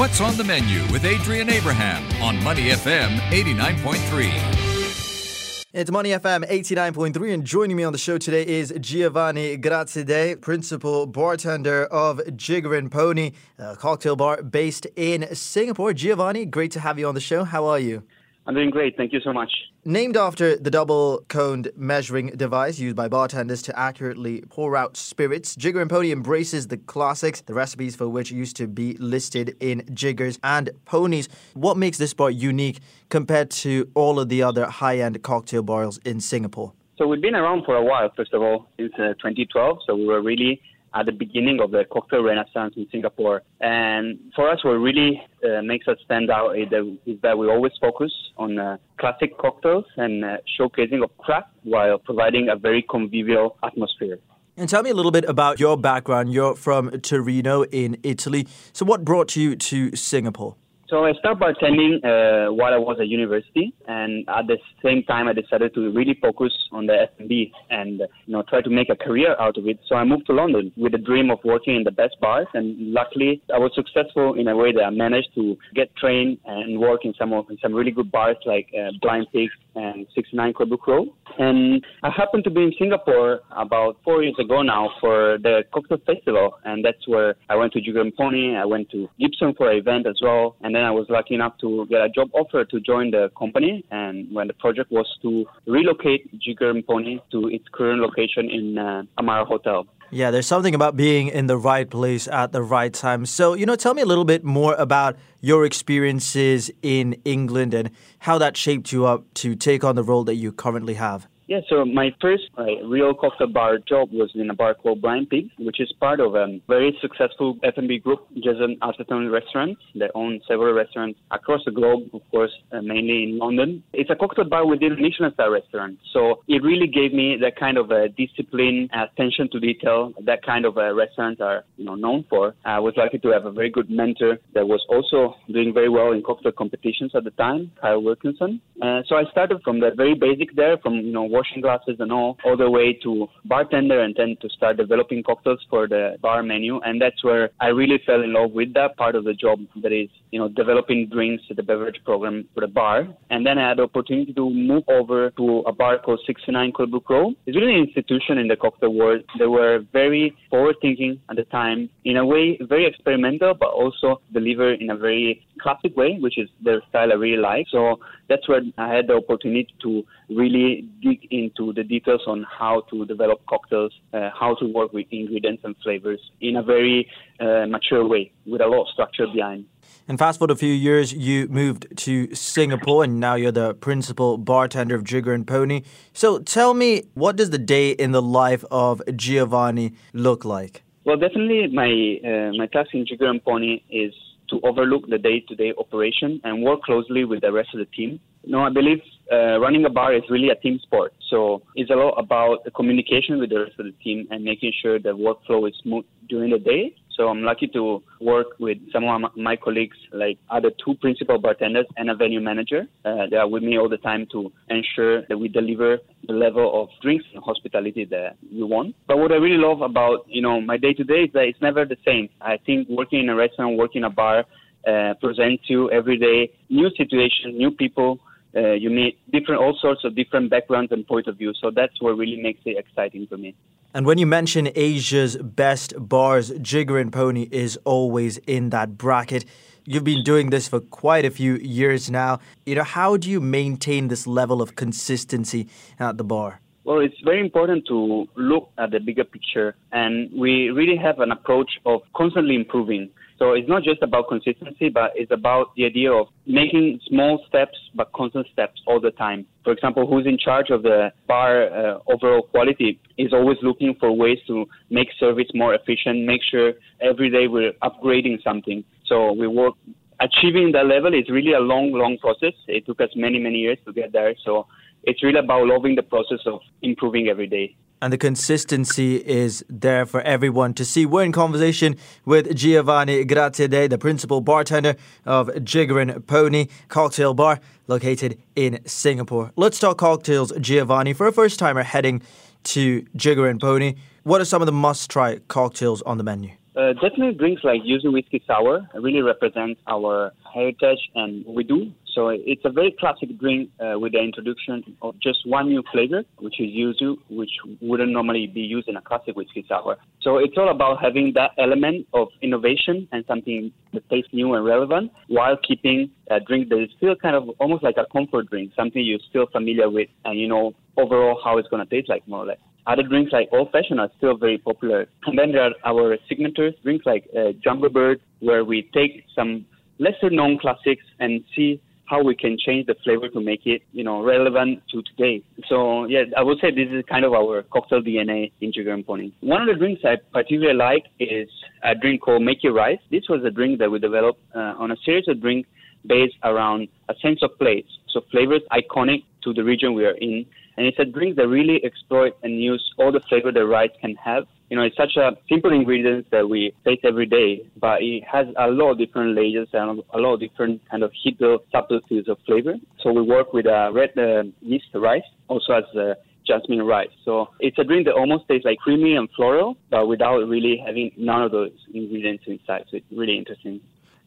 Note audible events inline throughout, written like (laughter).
What's on the menu with Adrian Abraham on Money FM 89.3. It's Money FM 89.3, and joining me on the show today is Giovanni Graziadei, principal bartender of Jigger and Pony, a cocktail bar based in Singapore. Giovanni, great to have you on the show. How are you? I'm doing great. Thank you so much. Named after the double coned measuring device used by bartenders to accurately pour out spirits, Jigger and Pony embraces the classics, the recipes for which used to be listed in Jiggers and Ponies. What makes this bar unique compared to all of the other high end cocktail bars in Singapore? So we've been around for a while, first of all, since uh, 2012. So we were really at the beginning of the cocktail renaissance in Singapore. And for us, what really uh, makes us stand out is that, is that we always focus on uh, classic cocktails and uh, showcasing of craft while providing a very convivial atmosphere. And tell me a little bit about your background. You're from Torino in Italy. So, what brought you to Singapore? So I started bartending uh, while I was at university, and at the same time, I decided to really focus on the F&B and you know try to make a career out of it. So I moved to London with the dream of working in the best bars, and luckily I was successful in a way that I managed to get trained and work in some of in some really good bars like uh, Blind Pig and 69 Colebrook Road. And I happened to be in Singapore about four years ago now for the cocktail festival, and that's where I went to Jigger Pony. I went to Gibson for an event as well, and then I was lucky enough to get a job offer to join the company. And when the project was to relocate Jigger Pony to its current location in uh, Amara Hotel. Yeah, there's something about being in the right place at the right time. So, you know, tell me a little bit more about your experiences in England and how that shaped you up to take on the role that you currently have. Yeah, so my first uh, real cocktail bar job was in a bar called Blind Pig, which is part of a very successful F&B group, Jason Atherton restaurant. They own several restaurants across the globe, of course, uh, mainly in London. It's a cocktail bar within a Michelin star restaurant, so it really gave me that kind of a discipline, attention to detail, that kind of a restaurants are you know known for. I was lucky to have a very good mentor that was also doing very well in cocktail competitions at the time, Kyle Wilkinson. Uh, so I started from the very basic there, from you know washing glasses and all, all the way to bartender and then to start developing cocktails for the bar menu. And that's where I really fell in love with that part of the job that is, you know, developing drinks, to the beverage program for the bar. And then I had the opportunity to move over to a bar called 69 Colebrook Road. It's really an institution in the cocktail world. They were very forward thinking at the time, in a way, very experimental, but also deliver in a very classic way, which is their style I really like. So that's where I had the opportunity to really dig into the details on how to develop cocktails, uh, how to work with ingredients and flavors in a very uh, mature way with a lot of structure behind. And fast forward a few years, you moved to Singapore, and now you're the principal bartender of Jigger and Pony. So tell me, what does the day in the life of Giovanni look like? Well, definitely my uh, my task in Jigger and Pony is to overlook the day-to-day operation and work closely with the rest of the team. You know, I believe uh, running a bar is really a team sport. So it's a lot about the communication with the rest of the team and making sure the workflow is smooth during the day. So I'm lucky to work with some of my colleagues, like other two principal bartenders and a venue manager. Uh, they are with me all the time to ensure that we deliver the level of drinks and hospitality that we want. But what I really love about, you know, my day to day is that it's never the same. I think working in a restaurant, working in a bar, uh, presents you every day new situations, new people, uh, you meet different, all sorts of different backgrounds and point of view. So that's what really makes it exciting for me. And when you mention Asia's best bars, Jigger and Pony is always in that bracket. You've been doing this for quite a few years now. You know, how do you maintain this level of consistency at the bar? Well, it's very important to look at the bigger picture, and we really have an approach of constantly improving. So it's not just about consistency, but it's about the idea of making small steps but constant steps all the time. For example, who's in charge of the bar uh, overall quality is always looking for ways to make service more efficient, make sure every day we're upgrading something. So we work achieving that level is really a long, long process. It took us many, many years to get there. So it's really about loving the process of improving every day and the consistency is there for everyone to see. We're in conversation with Giovanni Graziadei, the principal bartender of Jigger and Pony Cocktail Bar located in Singapore. Let's talk cocktails, Giovanni. For a first timer heading to Jigger and Pony, what are some of the must try cocktails on the menu? Uh, definitely drinks like yuzu whiskey sour really represent our heritage and we do. So it's a very classic drink uh, with the introduction of just one new flavor, which is yuzu, which wouldn't normally be used in a classic whiskey sour. So it's all about having that element of innovation and something that tastes new and relevant while keeping a drink that is still kind of almost like a comfort drink, something you're still familiar with and you know overall how it's going to taste like more or less. Other drinks like Old Fashioned are still very popular. And then there are our signature drinks like uh, Jungle Bird, where we take some lesser known classics and see how we can change the flavor to make it, you know, relevant to today. So yeah, I would say this is kind of our cocktail DNA in Jigger and Pony. One of the drinks I particularly like is a drink called Make It Rise. This was a drink that we developed uh, on a series of drinks based around a sense of place. So flavors iconic to the region we are in. And it's a drink that really exploits and use all the flavor that rice can have. You know, it's such a simple ingredient that we taste every day, but it has a lot of different layers and a lot of different kind of hidden subtleties of flavor. So we work with a red uh, yeast rice, also as a jasmine rice. So it's a drink that almost tastes like creamy and floral, but without really having none of those ingredients inside. So it's really interesting.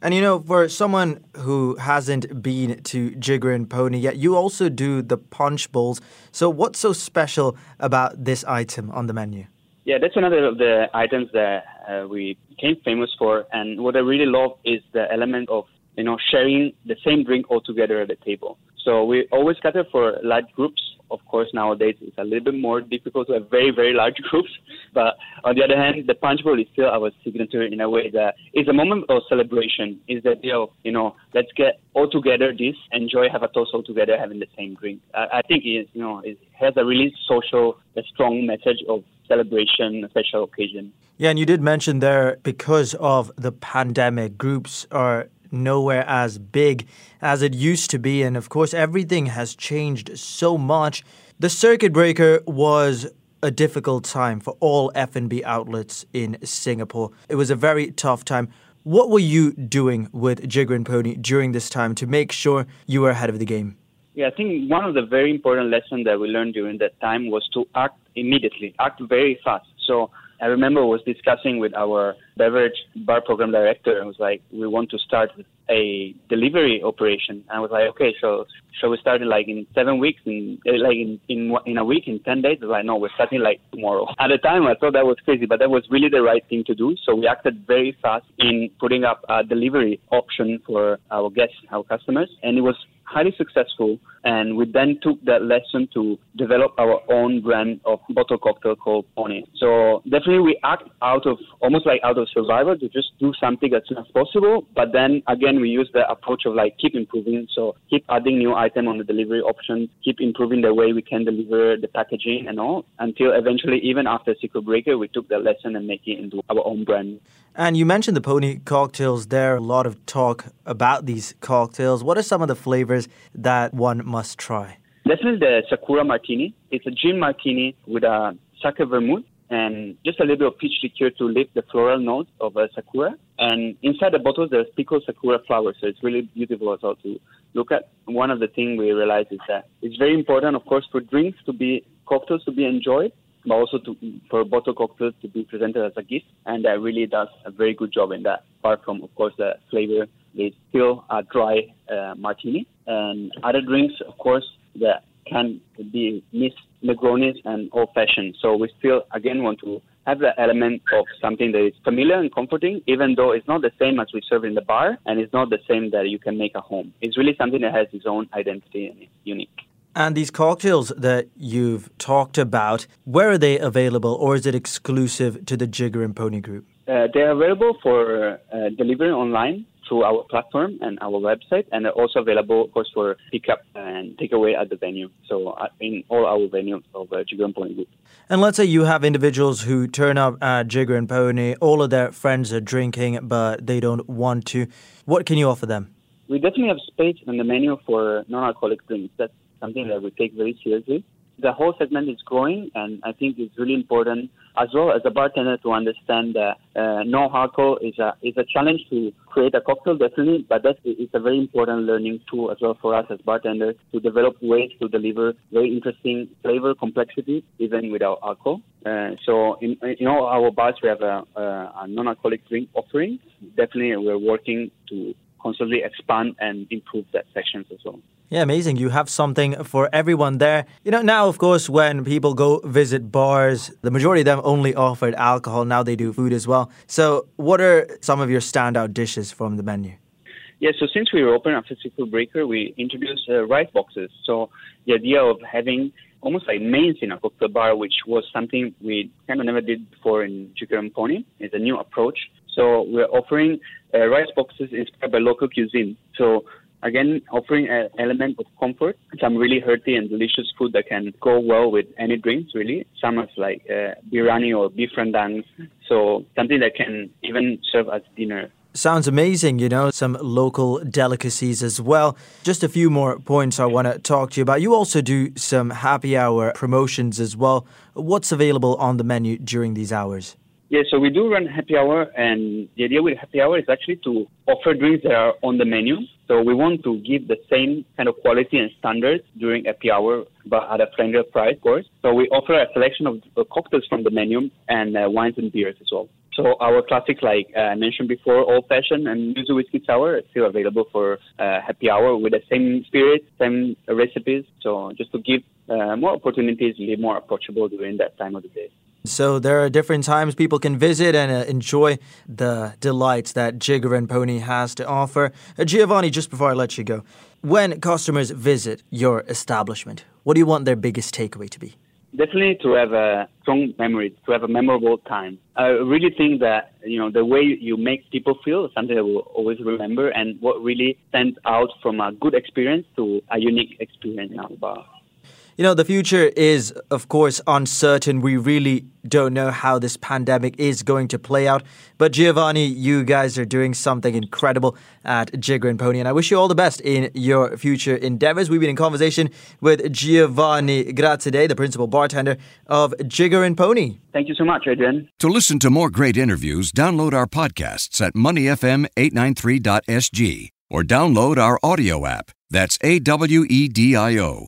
And you know, for someone who hasn't been to Jigger and Pony yet, you also do the punch bowls. So what's so special about this item on the menu? Yeah, that's another of the items that uh, we became famous for. And what I really love is the element of you know sharing the same drink all together at the table. So we always cater for large groups of course, nowadays it's a little bit more difficult to have very, very large (laughs) groups. But on the other hand, the punch bowl is still our signature in a way that it's a moment of celebration. That you know, you know, let's get all together this, enjoy, have a toast all together, having the same drink. I, I think it, you know, it has a really social, a strong message of celebration, special occasion. Yeah, and you did mention there because of the pandemic, groups are nowhere as big as it used to be. And of course, everything has changed so much. The circuit breaker was a difficult time for all F&B outlets in Singapore. It was a very tough time. What were you doing with Jigger and Pony during this time to make sure you were ahead of the game? Yeah, I think one of the very important lessons that we learned during that time was to act immediately, act very fast. So I remember was discussing with our beverage bar program director and was like, we want to start a delivery operation. And I was like, okay, so shall we start it like in seven weeks, in eh, like in in in a week, in ten days? I was like, no, we're starting like tomorrow. At the time, I thought that was crazy, but that was really the right thing to do. So we acted very fast in putting up a delivery option for our guests, our customers, and it was highly successful. And we then took that lesson to develop our own brand of bottle cocktail called Pony. So definitely we act out of almost like out of survival to just do something as soon as possible. But then again, we use the approach of like keep improving. So keep adding new item on the delivery option, keep improving the way we can deliver the packaging and all until eventually, even after Circuit Breaker, we took that lesson and make it into our own brand. And you mentioned the pony cocktails there. A lot of talk about these cocktails. What are some of the flavors that one must try? Definitely the Sakura Martini. It's a gin martini with a sake vermouth and just a little bit of peach liqueur to lift the floral notes of a sakura. And inside the bottles, there's pickled sakura flowers, so it's really beautiful as well to look at. One of the things we realize is that it's very important, of course, for drinks to be cocktails to be enjoyed, but also to, for bottle cocktails to be presented as a gift. And that really does a very good job in that. Apart from, of course, the flavor is still a dry uh, martini. And other drinks, of course, that can be mixed Negronis and old fashioned. So we still, again, want to have the element of something that is familiar and comforting, even though it's not the same as we serve in the bar and it's not the same that you can make at home. It's really something that has its own identity and it's unique. And these cocktails that you've talked about, where are they available or is it exclusive to the Jigger and Pony Group? Uh, they're available for uh, delivery online through our platform and our website, and they're also available, of course, for pickup and takeaway at the venue. So uh, in all our venues of uh, Jigger and Pony Group. And let's say you have individuals who turn up at Jigger and Pony, all of their friends are drinking, but they don't want to. What can you offer them? We definitely have space on the menu for non-alcoholic drinks. That's something that we take very seriously. the whole segment is growing, and I think it's really important as well as a bartender to understand that uh, no alcohol is a is a challenge to create a cocktail definitely, but that is a very important learning tool as well for us as bartenders to develop ways to deliver very interesting flavor complexity even without alcohol. Uh, so in, in all our bars we have a, a non-alcoholic drink offering. Definitely, we're working to constantly expand and improve that sections as well. Yeah, amazing. You have something for everyone there. You know, now, of course, when people go visit bars, the majority of them only offered alcohol. Now they do food as well. So, what are some of your standout dishes from the menu? Yeah, so since we were open after Circuit Breaker, we introduced uh, rice boxes. So, the idea of having almost like mains in a cocktail bar, which was something we kind of never did before in Jigger and Pony, is a new approach. So, we're offering uh, rice boxes inspired by local cuisine. So, again, offering an element of comfort, some really hearty and delicious food that can go well with any drinks, really. Some of like uh, biryani or beef rendang. So something that can even serve as dinner. Sounds amazing, you know, some local delicacies as well. Just a few more points I want to talk to you about. You also do some happy hour promotions as well. What's available on the menu during these hours? Yeah, so we do run happy hour, and the idea with happy hour is actually to offer drinks that are on the menu. So we want to give the same kind of quality and standards during happy hour, but at a friendlier price, of course. So we offer a selection of cocktails from the menu and uh, wines and beers as well. So our classics, like uh, I mentioned before, old fashioned and yuzu whiskey sour, are still available for uh, happy hour with the same spirit, same recipes. So just to give uh, more opportunities, be more approachable during that time of the day. So there are different times people can visit and uh, enjoy the delights that Jigger and Pony has to offer. Uh, Giovanni, just before I let you go, when customers visit your establishment, what do you want their biggest takeaway to be? Definitely to have a strong memory, to have a memorable time. I really think that you know the way you make people feel is something that we'll always remember, and what really stands out from a good experience to a unique experience in our bar. You know, the future is, of course, uncertain. We really don't know how this pandemic is going to play out. But Giovanni, you guys are doing something incredible at Jigger and Pony, and I wish you all the best in your future endeavors. We've been in conversation with Giovanni Graziadei, the principal bartender of Jigger and Pony. Thank you so much, Adrian. To listen to more great interviews, download our podcasts at moneyfm893.sg or download our audio app. That's A W E D I O.